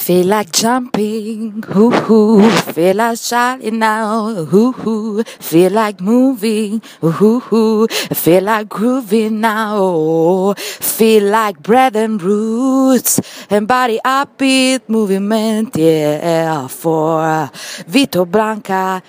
Feel like jumping, hoo hoo. Feel like shouting now, hoo hoo. Feel like moving, hoo hoo. Feel like grooving now. Feel like Bread and roots and Bari upbeat movement, yeah. For Vito Blanka